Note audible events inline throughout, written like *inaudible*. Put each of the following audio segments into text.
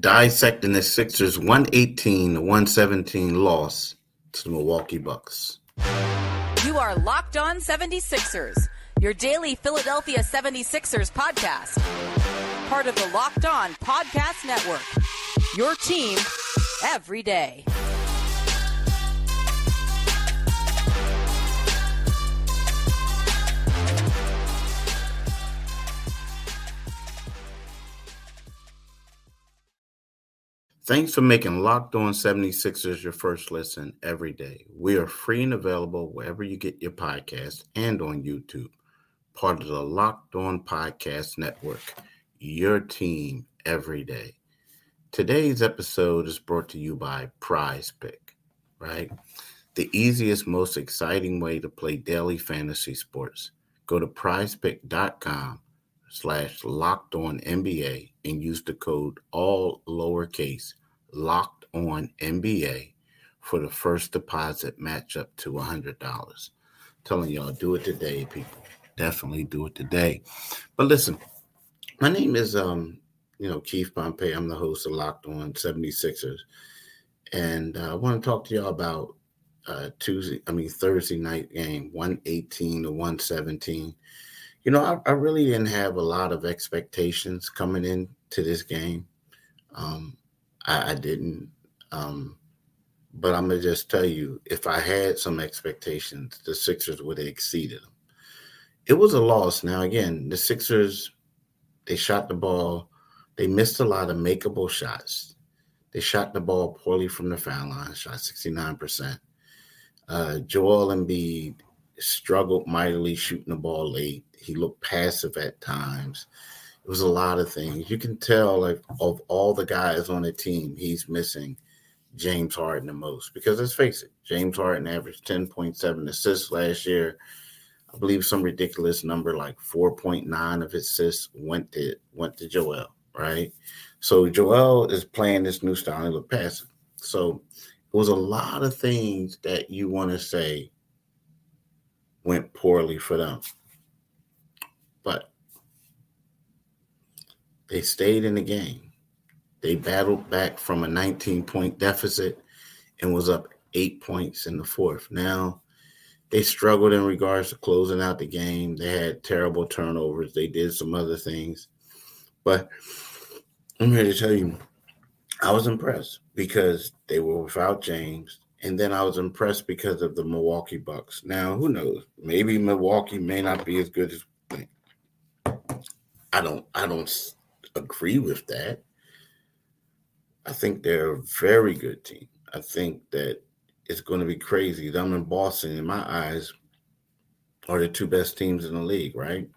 dissecting the Sixers 118-117 loss to the Milwaukee Bucks. You are Locked On 76ers, your daily Philadelphia 76ers podcast. Part of the Locked On Podcast Network. Your team every day. Thanks for making Locked On 76ers your first listen every day. We are free and available wherever you get your podcast and on YouTube. Part of the Locked On Podcast Network, your team every day. Today's episode is brought to you by Prize Pick, right? The easiest, most exciting way to play daily fantasy sports. Go to prizepick.com slash locked on NBA and use the code all lowercase locked on NBA for the first deposit match up to $100. Telling y'all, do it today, people. Definitely do it today. But listen, my name is um, you know, Keith Pompey. I'm the host of Locked On 76ers. And uh, I want to talk to y'all about uh Tuesday, I mean Thursday night game, 118 to 117 you know, I, I, really didn't have a lot of expectations coming into this game. Um, I, I didn't. Um, but I'm gonna just tell you, if I had some expectations, the Sixers would have exceeded them. It was a loss. Now again, the Sixers, they shot the ball, they missed a lot of makeable shots. They shot the ball poorly from the foul line, shot 69%. Uh, Joel Embiid struggled mightily shooting the ball late. He looked passive at times. It was a lot of things. You can tell, like, of all the guys on the team, he's missing James Harden the most. Because let's face it, James Harden averaged 10.7 assists last year. I believe some ridiculous number like 4.9 of his assists went to went to Joel, right? So Joel is playing this new style look passive. So it was a lot of things that you want to say went poorly for them. But they stayed in the game. They battled back from a 19 point deficit and was up eight points in the fourth. Now, they struggled in regards to closing out the game. They had terrible turnovers. They did some other things. But I'm here to tell you, I was impressed because they were without James. And then I was impressed because of the Milwaukee Bucks. Now, who knows? Maybe Milwaukee may not be as good as I don't I don't agree with that. I think they're a very good team. I think that it's going to be crazy. Them in Boston, in my eyes, are the two best teams in the league, right?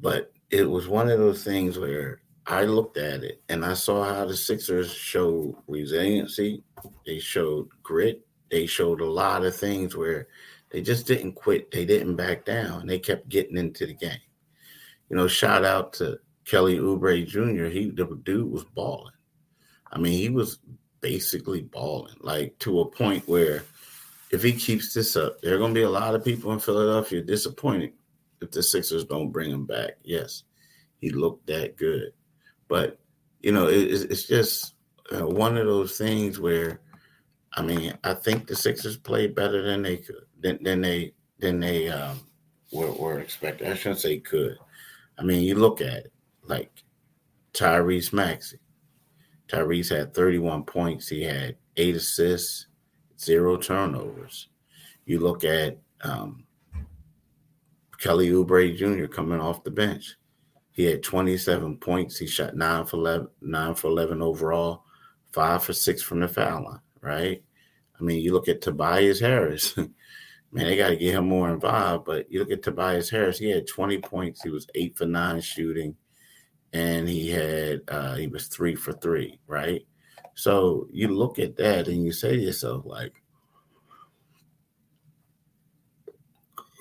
But it was one of those things where I looked at it and I saw how the Sixers showed resiliency, they showed grit, they showed a lot of things where they just didn't quit, they didn't back down, they kept getting into the game. You know, shout out to Kelly Oubre Jr. He the dude was balling. I mean, he was basically balling, like to a point where if he keeps this up, there are going to be a lot of people in Philadelphia disappointed if the Sixers don't bring him back. Yes, he looked that good. But you know, it, it's just uh, one of those things where, I mean, I think the Sixers played better than they could, than, than they than they um, were, were expected. I shouldn't say could. I mean, you look at it like Tyrese Maxey. Tyrese had 31 points. He had eight assists, zero turnovers. You look at um, Kelly Oubre Jr. coming off the bench. He had 27 points. He shot nine for 11, nine for 11 overall, five for six from the foul line, right? I mean, you look at Tobias Harris. *laughs* Man, they got to get him more involved. But you look at Tobias Harris, he had 20 points. He was eight for nine shooting, and he had uh, he was three for three, right? So you look at that and you say to yourself, like,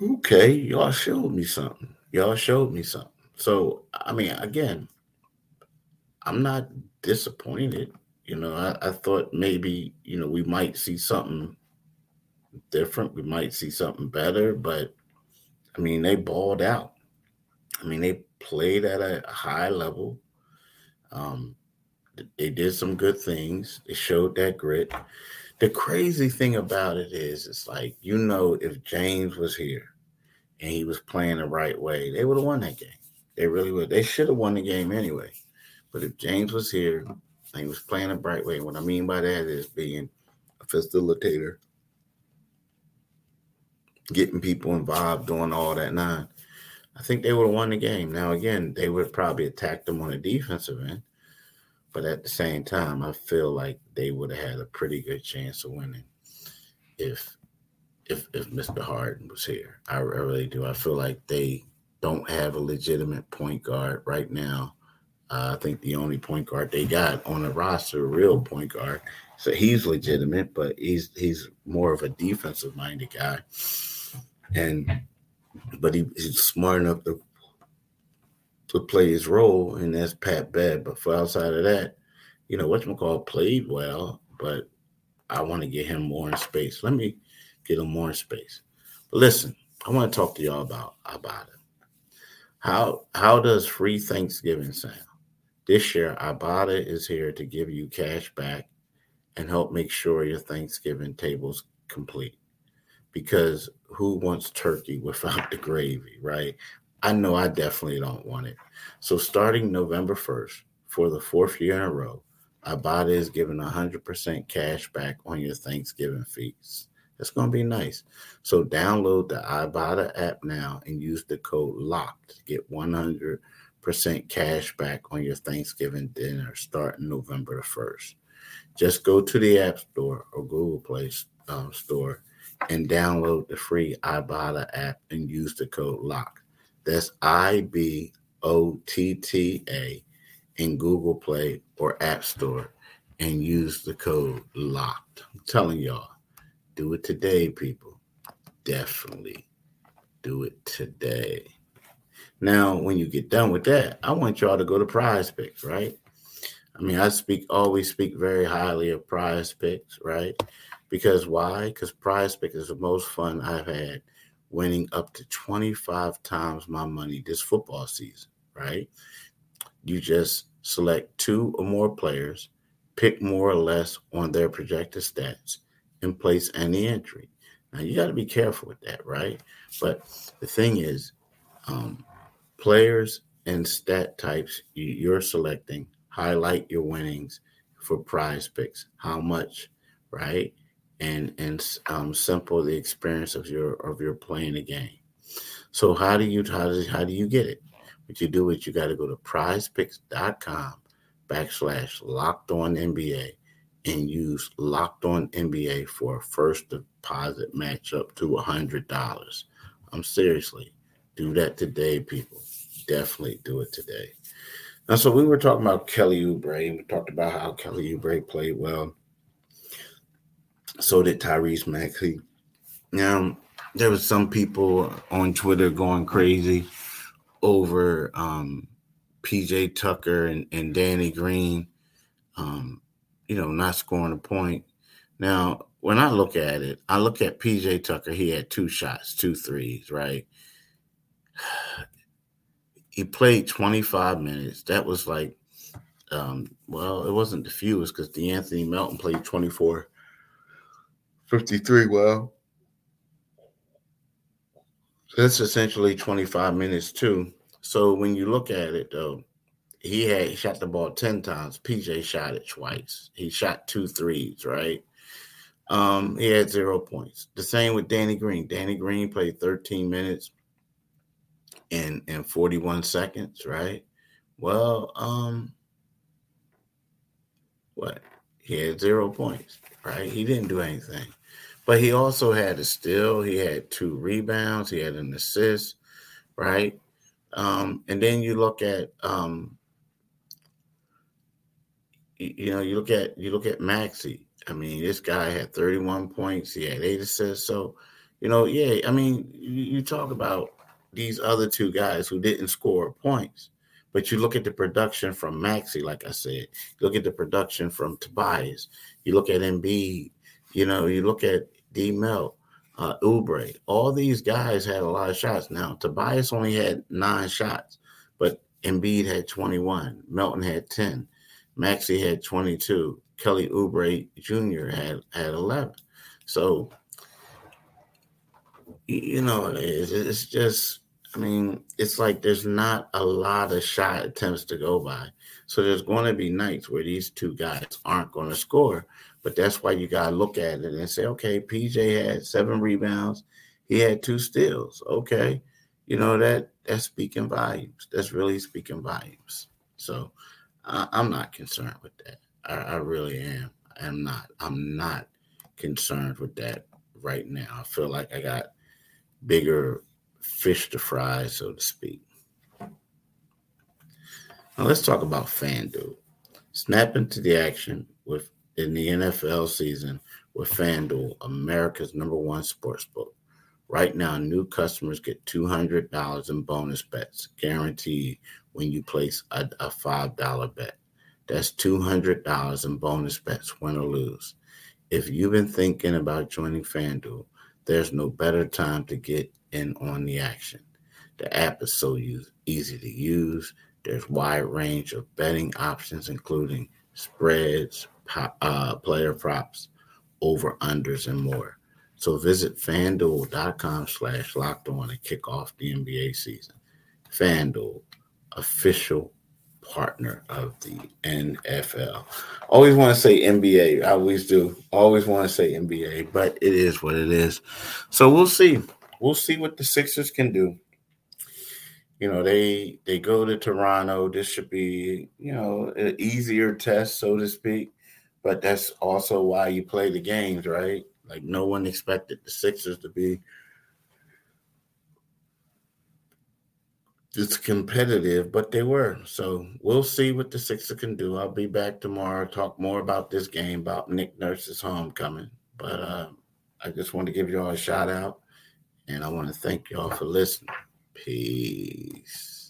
okay, y'all showed me something. Y'all showed me something. So, I mean, again, I'm not disappointed. You know, I, I thought maybe, you know, we might see something different. We might see something better, but I mean, they balled out. I mean, they played at a high level. Um, they did some good things. They showed that grit. The crazy thing about it is, it's like you know, if James was here and he was playing the right way, they would have won that game. They really would. They should have won the game anyway. But if James was here and he was playing a bright way, what I mean by that is being a facilitator, getting people involved, doing all that nine. I think they would have won the game. Now, again, they would probably attack them on the defensive end, but at the same time, I feel like they would have had a pretty good chance of winning if if if Mr. Harden was here. I, I really do. I feel like they don't have a legitimate point guard right now. Uh, I think the only point guard they got on the roster, real point guard, so he's legitimate, but he's he's more of a defensive minded guy, and but he, he's smart enough to to play his role, and that's Pat Bev. But for outside of that, you know, whatchamacall played well, but I want to get him more in space. Let me get him more in space. But listen, I want to talk to y'all about about it. How how does free Thanksgiving sound? This year, Ibotta is here to give you cash back and help make sure your Thanksgiving table's complete. Because who wants turkey *laughs* without the gravy, right? I know I definitely don't want it. So starting November 1st, for the fourth year in a row, Ibotta is giving 100% cash back on your Thanksgiving feast. It's going to be nice. So download the Ibotta app now and use the code LOCKED to get 100% cash back on your Thanksgiving dinner starting November the 1st. Just go to the App Store or Google Play um, Store and download the free Ibotta app and use the code LOCK. That's I B O T T A in Google Play or App Store and use the code LOCKED. I'm telling y'all, do it today, people. Definitely do it today. Now, when you get done with that, I want y'all to go to prize picks, right? I mean, I speak always speak very highly of prize picks, right? Because why? Because prize pick is the most fun I've had winning up to 25 times my money this football season, right? You just select two or more players, pick more or less on their projected stats, and place any entry. Now you got to be careful with that, right? But the thing is, um, players and stat types you're selecting highlight your winnings for prize picks. How much, right? and and um, simple the experience of your of your playing the game. So how do you how do how do you get it? What you do is you got to go to prizepicks.com backslash locked on NBA and use locked on NBA for a first deposit match up to a hundred dollars. I'm seriously do that today, people. Definitely do it today. Now, so we were talking about Kelly Oubre. We talked about how Kelly Oubre played well. So did Tyrese Maxey. Now, there was some people on Twitter going crazy over um, PJ Tucker and, and Danny Green, um, you know, not scoring a point. Now, when I look at it, I look at PJ Tucker. He had two shots, two threes, right? *sighs* He played 25 minutes. That was like, um, well, it wasn't the fewest because De'Anthony Melton played 24 53 well that's essentially 25 minutes too so when you look at it though he had he shot the ball 10 times pj shot it twice he shot two threes right um he had zero points the same with danny green danny green played 13 minutes and in 41 seconds right well um what he had zero points right? He didn't do anything. But he also had a steal. He had two rebounds. He had an assist, right? Um, and then you look at, um, you, know, you look at you look at Maxey. I mean, this guy had 31 points. He had eight assists. So, you know, yeah. I mean, you, you talk about these other two guys who didn't score points. But you look at the production from Maxey. like I said, look at the production from Tobias, you look at Embiid, you know, you look at D Mel, uh, Oubre, all these guys had a lot of shots. Now, Tobias only had nine shots, but Embiid had 21, Melton had 10. Maxey had 22. Kelly Oubre Jr. had had 11. So, you know, it's, it's just, I mean, it's like there's not a lot of shot attempts to go by. So there's going to be nights where these two guys aren't going to score. But that's why you got to look at it and say, okay, PJ had seven rebounds. He had two steals. Okay. You know, that that's speaking volumes. That's really speaking volumes. So I, am not concerned with that. I, I really am. I'm not. I'm not concerned with that right now. I feel like I got bigger fish to fry, so to speak. Now let's talk about FanDuel. Snap into the action with in the NFL season with FanDuel, America's number one sports book. Right now, new customers get $200 in bonus bets guaranteed when you place a, a $5 bet. That's $200 in bonus bets, win or lose. If you've been thinking about joining FanDuel, there's no better time to get in on the action. The app is so use, easy to use. There's wide range of betting options, including spreads, uh, player props, over unders, and more. So visit fanduel.com slash locked on and kick off the NBA season. FanDuel, official partner of the NFL. Always want to say NBA. I always do. Always want to say NBA, but it is what it is. So we'll see. We'll see what the Sixers can do. You know, they they go to Toronto. This should be, you know, an easier test, so to speak. But that's also why you play the games, right? Like no one expected the Sixers to be it's competitive, but they were. So we'll see what the Sixers can do. I'll be back tomorrow, talk more about this game, about Nick Nurse's homecoming. But uh, I just want to give y'all a shout out, and I want to thank y'all for listening. Peace.